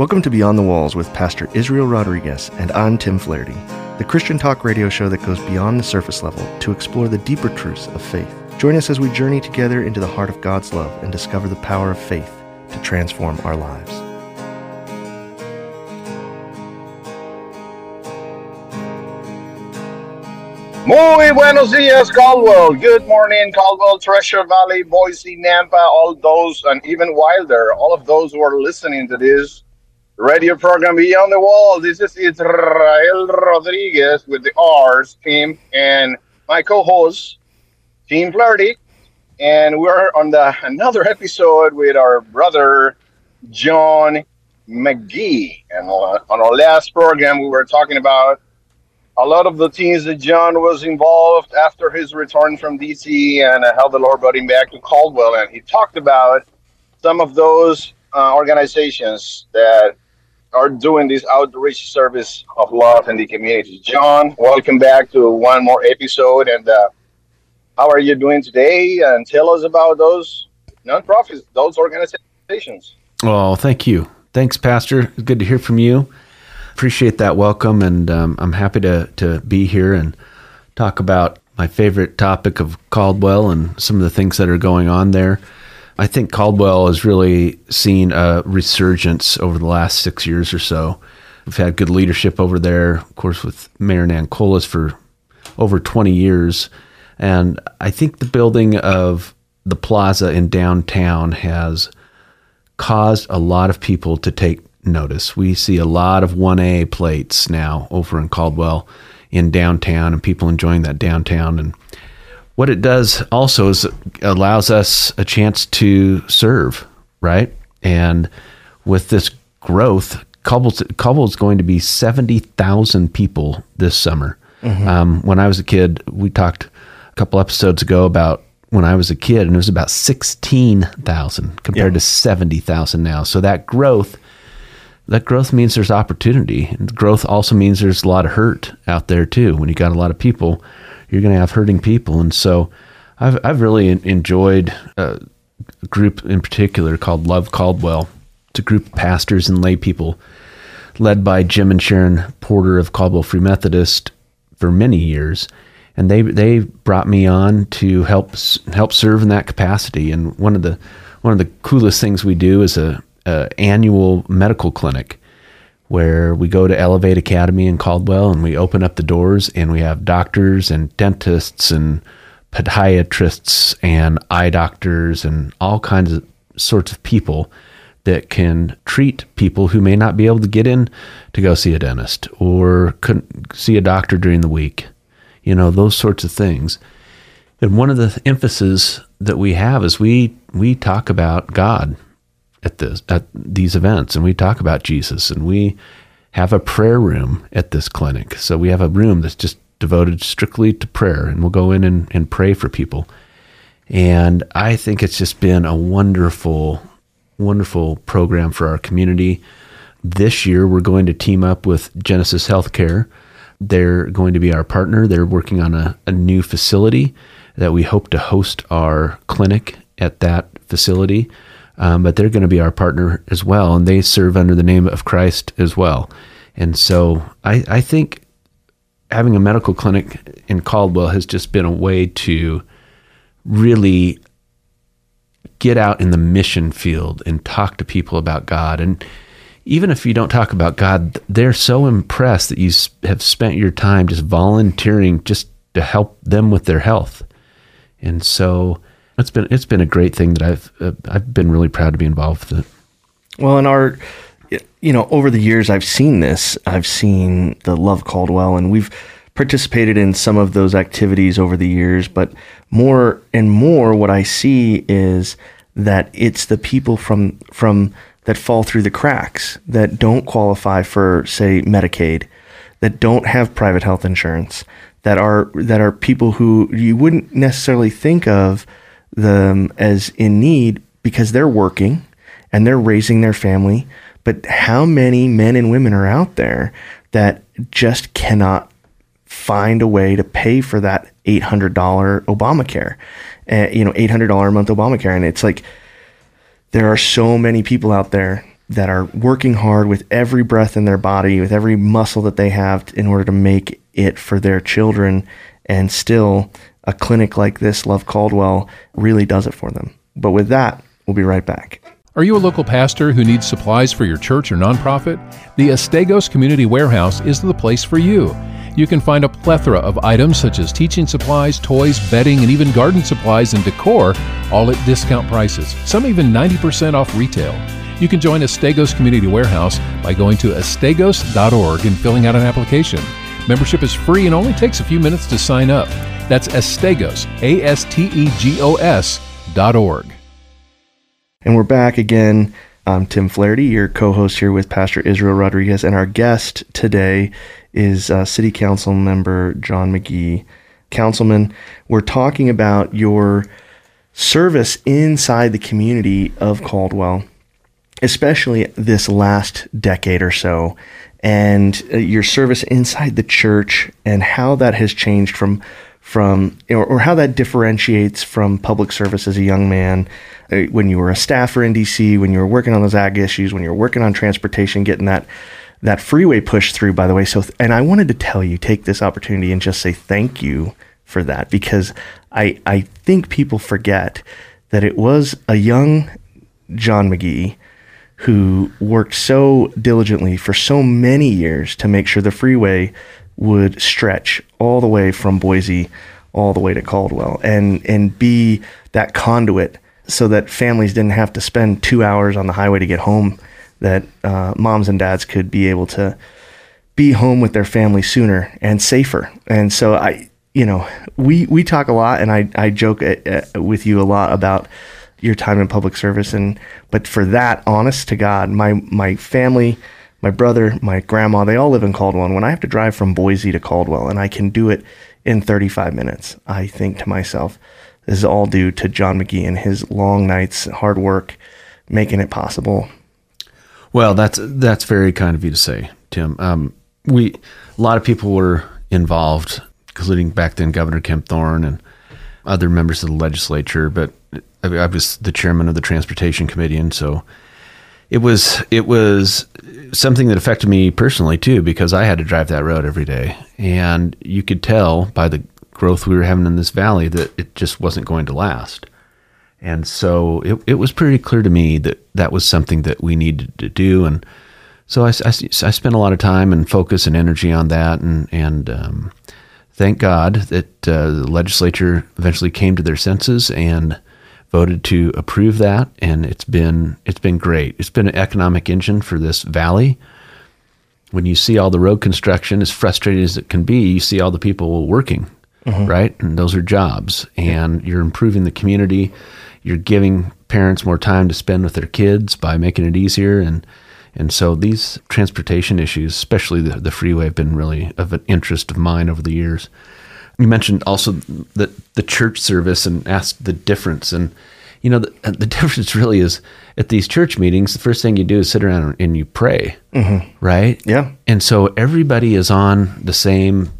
Welcome to Beyond the Walls with Pastor Israel Rodriguez, and I'm Tim Flaherty, the Christian talk radio show that goes beyond the surface level to explore the deeper truths of faith. Join us as we journey together into the heart of God's love and discover the power of faith to transform our lives. Muy buenos dias, Caldwell. Good morning, Caldwell, Treasure Valley, Boise, Nampa, all those, and even Wilder, all of those who are listening to this radio program Beyond the Wall. This is Israel Rodriguez with the R's team and my co-host, Tim Flaherty. And we're on the another episode with our brother, John McGee. And on our last program, we were talking about a lot of the teams that John was involved after his return from DC and how the Lord brought him back to Caldwell. And he talked about some of those uh, organizations that are doing this outreach service of love in the community. John, welcome back to one more episode. And uh, how are you doing today? And tell us about those nonprofits, those organizations. Well, thank you. Thanks, Pastor. Good to hear from you appreciate that welcome, and um, I'm happy to to be here and talk about my favorite topic of Caldwell and some of the things that are going on there. I think Caldwell has really seen a resurgence over the last six years or so. We've had good leadership over there, of course, with Mayor Nancolas for over 20 years. And I think the building of the plaza in downtown has caused a lot of people to take notice. We see a lot of 1A plates now over in Caldwell in downtown and people enjoying that downtown. And what it does also is allows us a chance to serve, right? And with this growth, is going to be 70,000 people this summer. Mm-hmm. Um, when I was a kid, we talked a couple episodes ago about when I was a kid, and it was about 16,000 compared yeah. to 70,000 now. So that growth that growth means there's opportunity. And growth also means there's a lot of hurt out there too. When you got a lot of people, you're going to have hurting people. And so I've, I've really enjoyed a group in particular called Love Caldwell. It's a group of pastors and lay people led by Jim and Sharon Porter of Caldwell Free Methodist for many years. And they, they brought me on to help, help serve in that capacity. And one of the, one of the coolest things we do is a, uh, annual medical clinic where we go to Elevate Academy in Caldwell and we open up the doors and we have doctors and dentists and podiatrists and eye doctors and all kinds of sorts of people that can treat people who may not be able to get in to go see a dentist or couldn't see a doctor during the week. You know, those sorts of things. And one of the emphasis that we have is we we talk about God at this at these events and we talk about Jesus and we have a prayer room at this clinic. So we have a room that's just devoted strictly to prayer and we'll go in and, and pray for people. And I think it's just been a wonderful, wonderful program for our community. This year we're going to team up with Genesis Healthcare. They're going to be our partner. They're working on a, a new facility that we hope to host our clinic at that facility um, but they're going to be our partner as well, and they serve under the name of Christ as well. And so I, I think having a medical clinic in Caldwell has just been a way to really get out in the mission field and talk to people about God. And even if you don't talk about God, they're so impressed that you have spent your time just volunteering just to help them with their health. And so it's been it's been a great thing that I've uh, I've been really proud to be involved with it. Well, in our you know over the years I've seen this. I've seen the Love Caldwell, and we've participated in some of those activities over the years. But more and more, what I see is that it's the people from from that fall through the cracks that don't qualify for say Medicaid, that don't have private health insurance, that are that are people who you wouldn't necessarily think of them as in need because they're working and they're raising their family. But how many men and women are out there that just cannot find a way to pay for that $800 Obamacare, uh, you know, $800 a month Obamacare? And it's like, there are so many people out there that are working hard with every breath in their body, with every muscle that they have in order to make it for their children. And still, a clinic like this, Love Caldwell, really does it for them. But with that, we'll be right back. Are you a local pastor who needs supplies for your church or nonprofit? The Astegos Community Warehouse is the place for you. You can find a plethora of items such as teaching supplies, toys, bedding, and even garden supplies and decor, all at discount prices, some even 90% off retail. You can join Astegos Community Warehouse by going to astegos.org and filling out an application. Membership is free and only takes a few minutes to sign up. That's Astegos, A S T E G O S dot org. And we're back again. I'm Tim Flaherty, your co host here with Pastor Israel Rodriguez, and our guest today is uh, City Council member John McGee. Councilman, we're talking about your service inside the community of Caldwell especially this last decade or so, and uh, your service inside the church and how that has changed from from or, or, how that differentiates from public service as a young man uh, when you were a staffer in DC, when you were working on those ag issues, when you were working on transportation, getting that that freeway pushed through. By the way, so and I wanted to tell you, take this opportunity and just say thank you for that because I I think people forget that it was a young John McGee who worked so diligently for so many years to make sure the freeway would stretch all the way from Boise all the way to Caldwell and and be that conduit so that families didn't have to spend two hours on the highway to get home that uh, moms and dads could be able to be home with their family sooner and safer. And so I you know we we talk a lot and I I joke uh, uh, with you a lot about your time in public service and but for that honest to god my my family my brother my grandma they all live in caldwell and when i have to drive from boise to caldwell and i can do it in 35 minutes i think to myself this is all due to john mcgee and his long nights hard work making it possible. Well that's that's very kind of you to say tim. Um, we a lot of people were involved including back then governor Kempthorne and other members of the legislature but I was the chairman of the transportation committee, and so it was it was something that affected me personally too because I had to drive that road every day, and you could tell by the growth we were having in this valley that it just wasn't going to last. And so it, it was pretty clear to me that that was something that we needed to do. And so I, I, I spent a lot of time and focus and energy on that. And, and um, thank God that uh, the legislature eventually came to their senses and voted to approve that, and it's been it's been great. It's been an economic engine for this valley. When you see all the road construction, as frustrating as it can be, you see all the people working, mm-hmm. right? And those are jobs, and you're improving the community. You're giving parents more time to spend with their kids by making it easier, and and so these transportation issues, especially the, the freeway, have been really of an interest of mine over the years you mentioned also that the church service and asked the difference. And you know the, the, difference really is at these church meetings the first thing you do is sit around and you pray mm-hmm. right? Yeah. And so everybody is on the same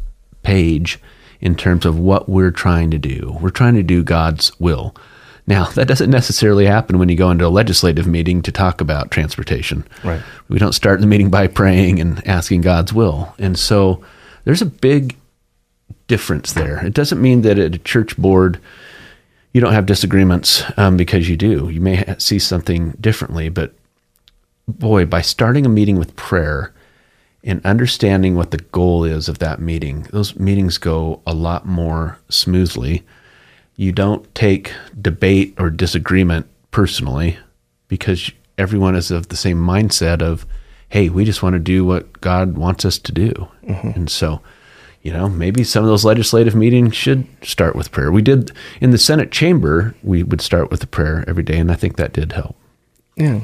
page in terms of what we're trying to do. We're trying to do god's will. Now that doesn't necessarily happen when you go into a legislative meeting to talk about transportation. Right. We don't start the meeting by praying and asking god's will. And so there's a big difference there. It doesn't mean that at a church board you don't have disagreements um, because you do. You may ha- see something differently, but boy, by starting a meeting with prayer and understanding what the goal is of that meeting, those meetings go a lot more smoothly. You don't take debate or disagreement personally because everyone is of the same mindset of, hey, we just want to do what God wants us to do. Mm-hmm. And so, you know, maybe some of those legislative meetings should start with prayer. We did in the Senate chamber, we would start with a prayer every day, and I think that did help. Yeah.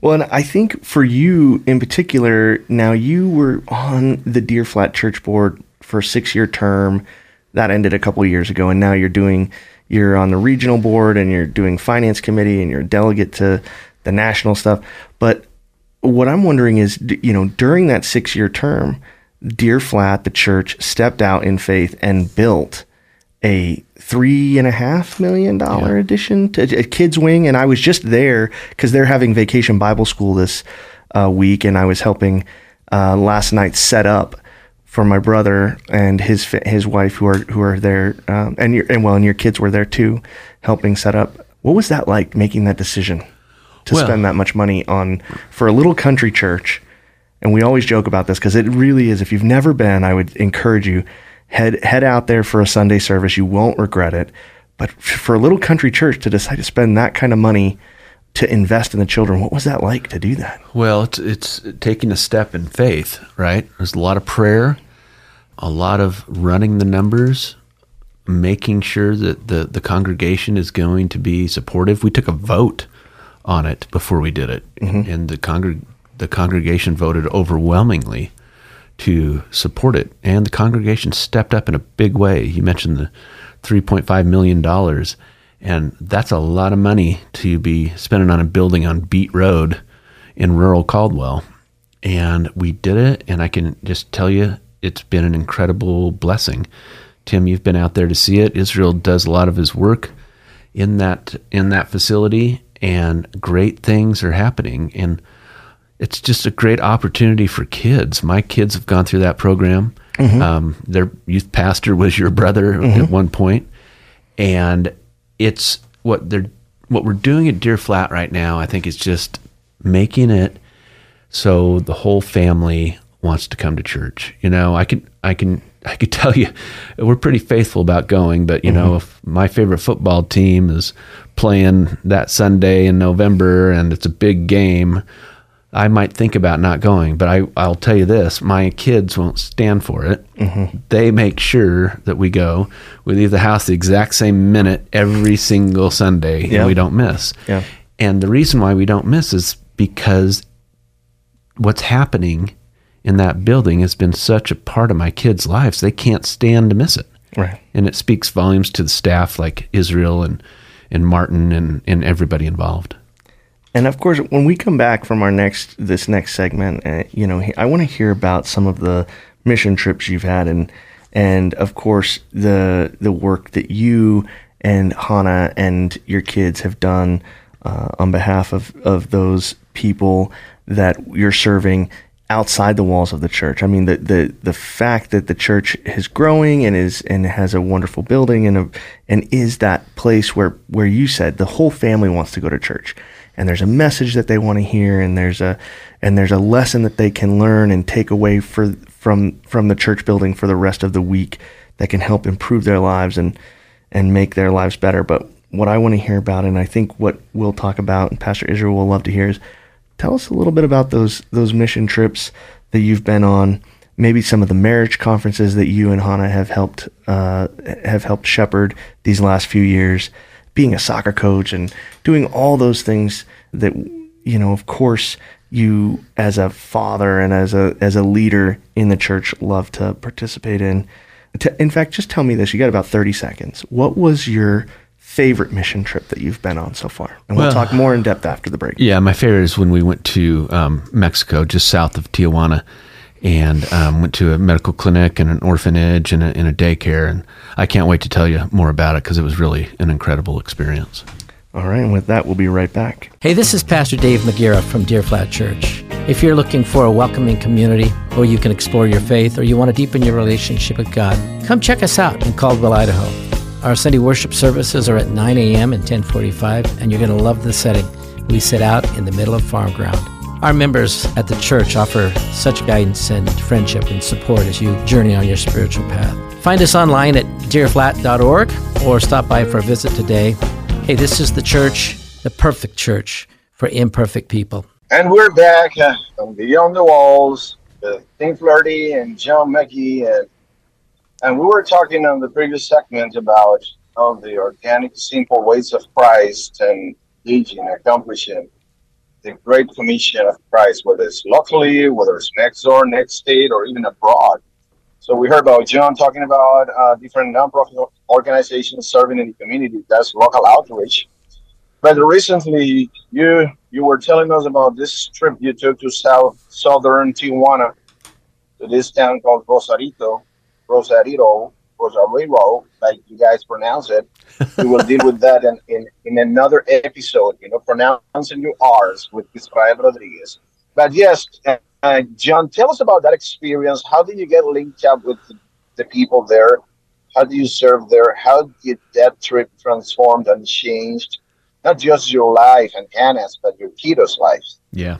Well, and I think for you in particular, now you were on the Deer Flat Church Board for a six year term. That ended a couple years ago, and now you're doing, you're on the regional board and you're doing finance committee and you're a delegate to the national stuff. But what I'm wondering is, you know, during that six year term, Deer Flat, the church, stepped out in faith and built a three and a half million dollar addition to a kids wing, and I was just there because they're having vacation Bible school this uh, week, and I was helping uh, last night set up for my brother and his his wife who are who are there, um, and your and well, and your kids were there too, helping set up. What was that like making that decision to Well- spend that much money on for a little country church? And we always joke about this because it really is. If you've never been, I would encourage you head head out there for a Sunday service. You won't regret it. But for a little country church to decide to spend that kind of money to invest in the children, what was that like to do that? Well, it's it's taking a step in faith, right? There's a lot of prayer, a lot of running the numbers, making sure that the the congregation is going to be supportive. We took a vote on it before we did it, mm-hmm. and the congreg- the congregation voted overwhelmingly to support it, and the congregation stepped up in a big way. You mentioned the 3.5 million dollars, and that's a lot of money to be spending on a building on Beat Road in rural Caldwell. And we did it, and I can just tell you, it's been an incredible blessing. Tim, you've been out there to see it. Israel does a lot of his work in that in that facility, and great things are happening. And it's just a great opportunity for kids. My kids have gone through that program. Mm-hmm. Um, their youth pastor was your brother at mm-hmm. one point, and it's what they're what we're doing at Deer Flat right now. I think is just making it so the whole family wants to come to church. You know, I can I can I could tell you we're pretty faithful about going, but you know, mm-hmm. if my favorite football team is playing that Sunday in November and it's a big game, I might think about not going, but I, I'll tell you this my kids won't stand for it. Mm-hmm. They make sure that we go. We leave the house the exact same minute every single Sunday, Yeah. and we don't miss. Yeah. And the reason why we don't miss is because what's happening in that building has been such a part of my kids' lives, they can't stand to miss it. Right. And it speaks volumes to the staff like Israel and, and Martin and, and everybody involved. And of course, when we come back from our next this next segment, uh, you know, I want to hear about some of the mission trips you've had, and and of course the the work that you and Hannah and your kids have done uh, on behalf of of those people that you're serving outside the walls of the church. I mean, the the the fact that the church is growing and is and has a wonderful building and a, and is that place where where you said the whole family wants to go to church and there's a message that they want to hear and there's a and there's a lesson that they can learn and take away for from from the church building for the rest of the week that can help improve their lives and and make their lives better. But what I want to hear about, and I think what we'll talk about, and Pastor Israel will love to hear, is tell us a little bit about those those mission trips that you've been on. Maybe some of the marriage conferences that you and Hannah have helped uh, have helped shepherd these last few years. Being a soccer coach and doing all those things that you know, of course, you as a father and as a as a leader in the church love to participate in. In fact, just tell me this. You got about thirty seconds. What was your favorite mission trip that you've been on so far? And we'll Well- talk more in depth after the break. Yeah, my favorite is when we went to um, Mexico, just south of Tijuana, and um, went to a medical clinic and an orphanage and a, and a daycare. And I can't wait to tell you more about it because it was really an incredible experience. All right, and with that, we'll be right back. Hey, this is Pastor Dave McGarra from Deer Flat Church. If you're looking for a welcoming community where you can explore your faith or you want to deepen your relationship with God, come check us out in Caldwell, Idaho. Our Sunday worship services are at 9 a.m. and 1045, and you're going to love the setting. We sit out in the middle of farm ground. Our members at the church offer such guidance and friendship and support as you journey on your spiritual path. Find us online at deerflat.org or stop by for a visit today. Hey, this is the church, the perfect church for imperfect people. And we're back uh, on Beyond the Walls with Tim Flaherty and John McGee. And, and we were talking on the previous segment about all the organic, simple ways of Christ and teaching, accomplishing the great commission of Christ, whether it's locally, whether it's next door, next state, or even abroad. So we heard about John talking about uh, different nonprofit organizations serving in the community. That's local outreach. But recently, you you were telling us about this trip you took to south southern Tijuana, to this town called Rosarito, Rosarito, Puerto Rico, like you guys pronounce it. we will deal with that in, in, in another episode, you know, pronouncing your R's with Israel Rodriguez. But yes, uh, John, tell us about that experience. How did you get linked up with the, people there? How do you serve there? How did that trip transformed and changed not just your life and Hannah's, but your kiddos' lives? Yeah.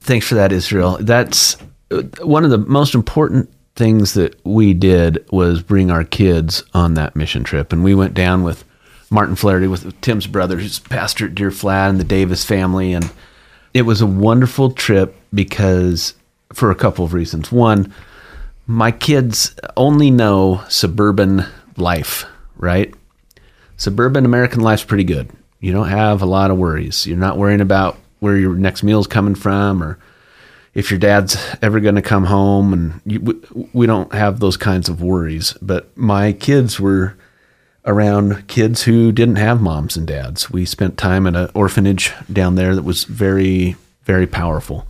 Thanks for that, Israel. That's uh, one of the most important things that we did was bring our kids on that mission trip. And we went down with Martin Flaherty, with Tim's brother, who's pastor at Deer Flat, and the Davis family. And it was a wonderful trip because, for a couple of reasons. One, my kids only know suburban life, right? Suburban American life's pretty good. You don't have a lot of worries. You're not worrying about where your next meal's coming from or if your dad's ever going to come home and you, we don't have those kinds of worries but my kids were around kids who didn't have moms and dads. We spent time at an orphanage down there that was very very powerful.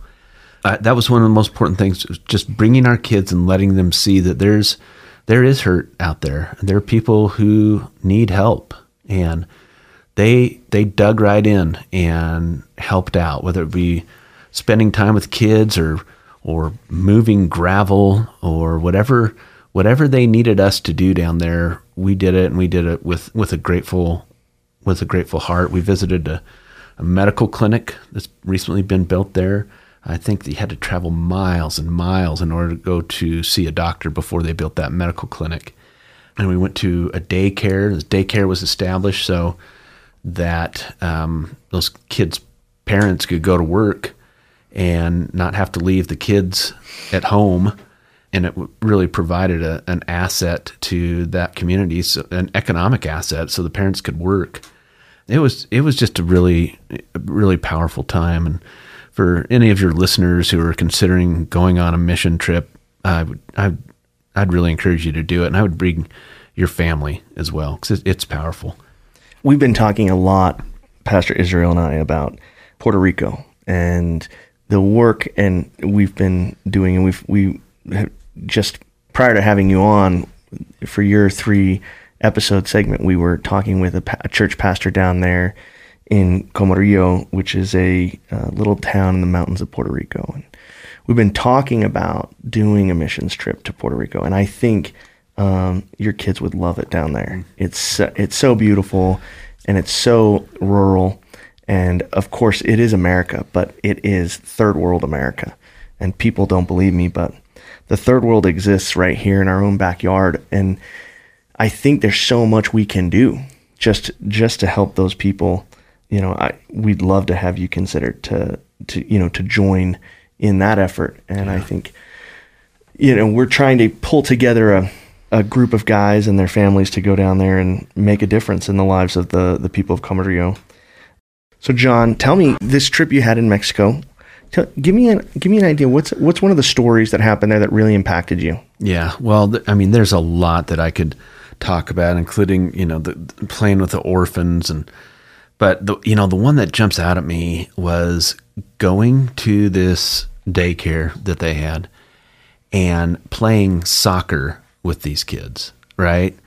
Uh, that was one of the most important things just bringing our kids and letting them see that there's there is hurt out there. There are people who need help and they they dug right in and helped out whether it be spending time with kids or or moving gravel or whatever whatever they needed us to do down there we did it and we did it with with a grateful with a grateful heart we visited a, a medical clinic that's recently been built there I think they had to travel miles and miles in order to go to see a doctor before they built that medical clinic. And we went to a daycare. This daycare was established so that um, those kids' parents could go to work and not have to leave the kids at home. And it really provided a, an asset to that community, so an economic asset, so the parents could work. It was it was just a really really powerful time, and for any of your listeners who are considering going on a mission trip, I would I I'd really encourage you to do it, and I would bring your family as well because it's powerful. We've been talking a lot, Pastor Israel and I, about Puerto Rico and the work and we've been doing, and we've we just prior to having you on for your three episode segment, we were talking with a, a church pastor down there in Comorillo, which is a uh, little town in the mountains of Puerto Rico, and we've been talking about doing a missions trip to Puerto Rico, and I think um, your kids would love it down there. It's it's so beautiful, and it's so rural and of course, it is America, but it is third world America. And people don't believe me, but the third world exists right here in our own backyard. And I think there's so much we can do just just to help those people. You know, I we'd love to have you consider to to you know to join in that effort. And yeah. I think you know we're trying to pull together a a group of guys and their families to go down there and make a difference in the lives of the the people of Camarillo. So, John, tell me this trip you had in Mexico. Tell, give me an give me an idea. What's what's one of the stories that happened there that really impacted you? Yeah, well, th- I mean, there's a lot that I could talk about, including you know the, the playing with the orphans and. But the you know the one that jumps out at me was going to this daycare that they had and playing soccer with these kids, right?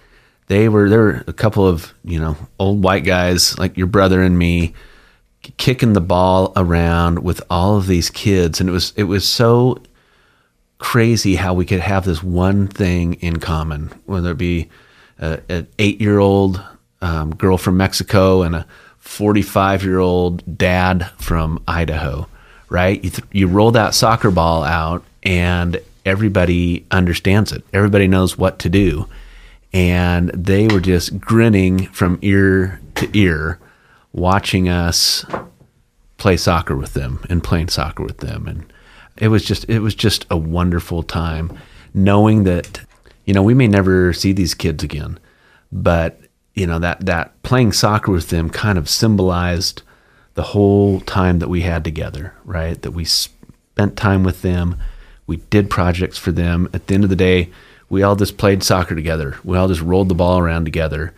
They were there were a couple of, you know, old white guys like your brother and me kicking the ball around with all of these kids. And it was it was so crazy how we could have this one thing in common whether it be an eight year old um, girl from mexico and a 45 year old dad from idaho right? You, th- you roll that soccer ball out and everybody understands it. Everybody knows what to do. And they were just grinning from ear to ear watching us play soccer with them and playing soccer with them. And it was just it was just a wonderful time knowing that you know we may never see these kids again but you know that that playing soccer with them kind of symbolized the whole time that we had together right? That we spent time with them. We did projects for them. At the end of the day we all just played soccer together. We all just rolled the ball around together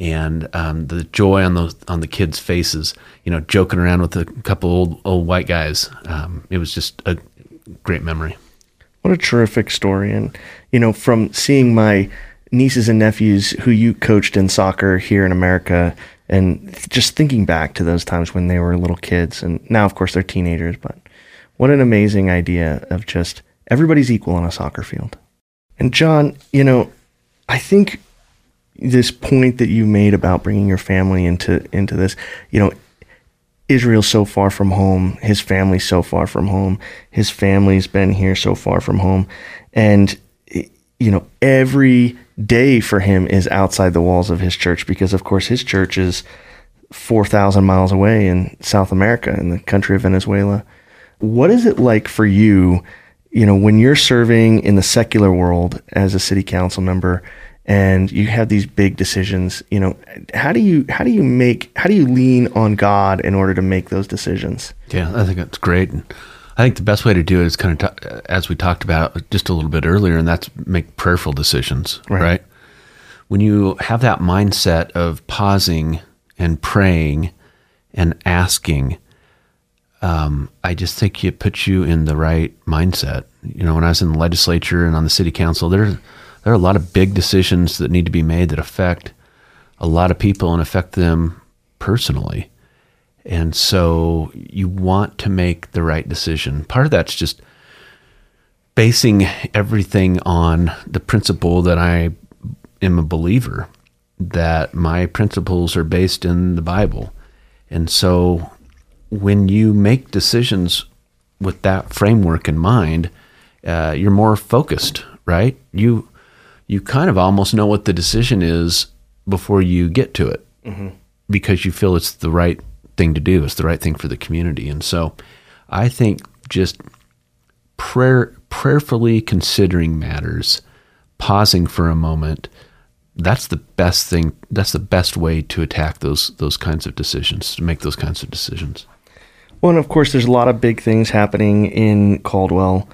and um, the joy on those on the kids' faces, you know, joking around with a couple old old white guys. Um, it was just a great memory. What a terrific story, and you know, from seeing my nieces and nephews who you coached in soccer here in America and just thinking back to those times when they were little kids and now of course they're teenagers but what an amazing idea of just everybody's equal on a soccer field and john you know i think this point that you made about bringing your family into into this you know Israel's so far from home, his family's so far from home, his family's been here so far from home, and you know every day for him is outside the walls of his church because, of course, his church is 4,000 miles away in South America in the country of Venezuela. What is it like for you, you know, when you're serving in the secular world as a city council member and you have these big decisions, you know, how do you how do you make how do you lean on God in order to make those decisions? Yeah, I think that's great. And I think the best way to do it is kind of, t- as we talked about just a little bit earlier, and that's make prayerful decisions, right. right? When you have that mindset of pausing and praying and asking, um, I just think it puts you in the right mindset. You know, when I was in the legislature and on the city council, there there are a lot of big decisions that need to be made that affect a lot of people and affect them personally. And so you want to make the right decision. Part of that's just basing everything on the principle that I am a believer, that my principles are based in the Bible. And so when you make decisions with that framework in mind, uh, you're more focused, right? You you kind of almost know what the decision is before you get to it mm-hmm. because you feel it's the right thing to do. It's the right thing for the community. And so I think just prayer prayerfully considering matters, pausing for a moment, that's the best thing that's the best way to attack those those kinds of decisions, to make those kinds of decisions. Well, and of course there's a lot of big things happening in Caldwell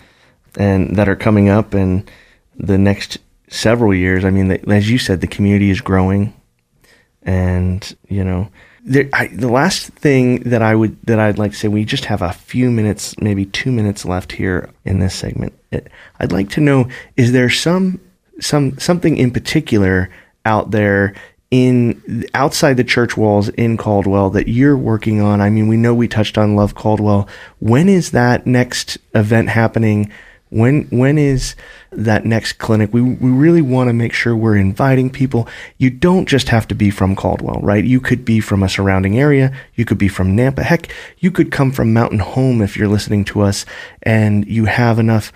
and that are coming up in the next several years. I mean, the, as you said, the community is growing and, you know, there, I, the last thing that I would that I'd like to say, we just have a few minutes, maybe two minutes left here in this segment. It, I'd like to know: is there some some something in particular out there in outside the church walls in Caldwell that you're working on? I mean, we know we touched on Love Caldwell. When is that next event happening? When when is that next clinic? We we really want to make sure we're inviting people. You don't just have to be from Caldwell, right? You could be from a surrounding area. You could be from Nampa. Heck, you could come from Mountain Home if you're listening to us and you have enough,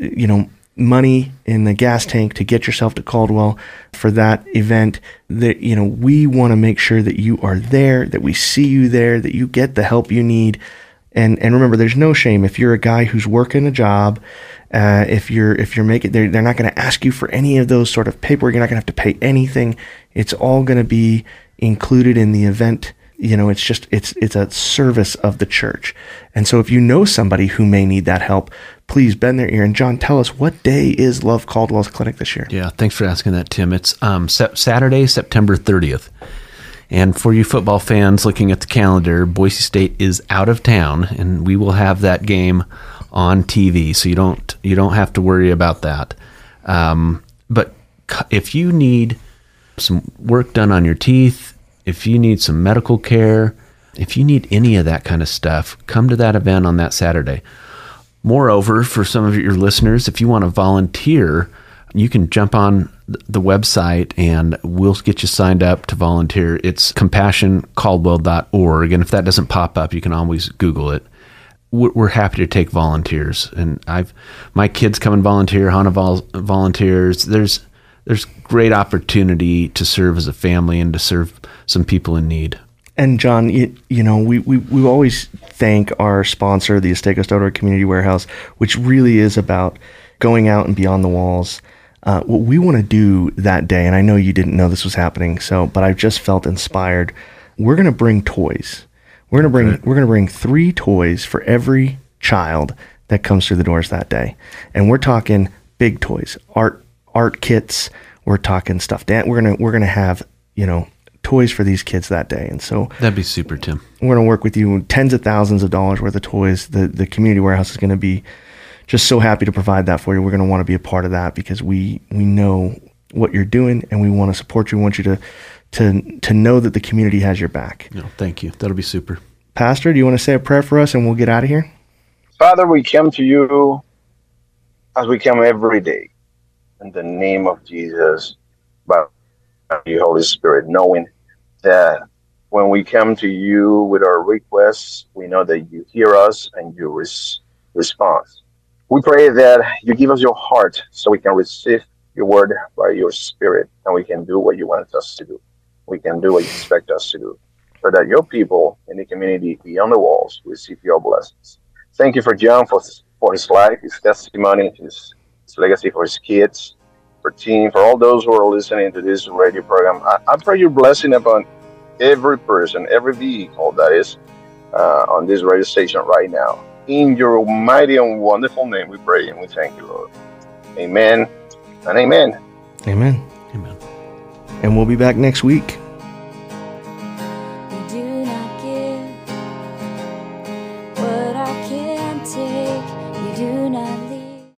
you know, money in the gas tank to get yourself to Caldwell for that event that you know we want to make sure that you are there that we see you there that you get the help you need and and remember there's no shame. If you're a guy who's working a job uh, if you're if you're making they're, they're not going to ask you for any of those sort of paperwork. You're not going to have to pay anything. It's all going to be included in the event. You know it's just it's it's a service of the church. And so if you know somebody who may need that help please bend their ear. And john tell us what day is love caldwell's clinic this year? Yeah thanks for asking that tim. It's um, saturday september 30th and for you football fans looking at the calendar boise state is out of town and we will have that game on TV, so you don't you don't have to worry about that. Um, but if you need some work done on your teeth, if you need some medical care, if you need any of that kind of stuff, come to that event on that Saturday. Moreover, for some of your listeners, if you want to volunteer, you can jump on the website and we'll get you signed up to volunteer. It's compassioncaldwell.org. And if that doesn't pop up, you can always Google it we're happy to take volunteers, and I've my kids come and volunteer. Hannah vol- volunteers. There's there's great opportunity to serve as a family and to serve some people in need. And John, you, you know, we, we, we always thank our sponsor, the Astegos Community Warehouse, which really is about going out and beyond the walls. Uh, what we want to do that day, and I know you didn't know this was happening, so but I just felt inspired. We're going to bring toys we're gonna bring we're gonna bring three toys for every child that comes through the doors that day, and we're talking big toys, art art kits. We're talking stuff. That we're gonna we're gonna have you know toys for these kids that day, and so that'd be super, Tim. We're gonna work with you tens of thousands of dollars worth of toys. The the community warehouse is gonna be just so happy to provide that for you. We're gonna want to be a part of that because we we know what you're doing, and we want to support you. We want you to to to know that the community has your back. No, thank you. That'll be super. Pastor, do you want to say a prayer for us, and we'll get out of here? Father, we come to you as we come every day in the name of Jesus, by the Holy Spirit, knowing that when we come to you with our requests, we know that you hear us and you res- respond. We pray that you give us your heart so we can receive your word by your spirit and we can do what you want us to do. We can do what you expect us to do so that your people in the community beyond the walls receive your blessings. Thank you for John for, for his life, his testimony, his, his legacy for his kids, for team, for all those who are listening to this radio program. I, I pray your blessing upon every person, every vehicle that is uh, on this radio station right now. In your mighty and wonderful name, we pray and we thank you, Lord. Amen and amen. Amen. Amen. And we'll be back next week.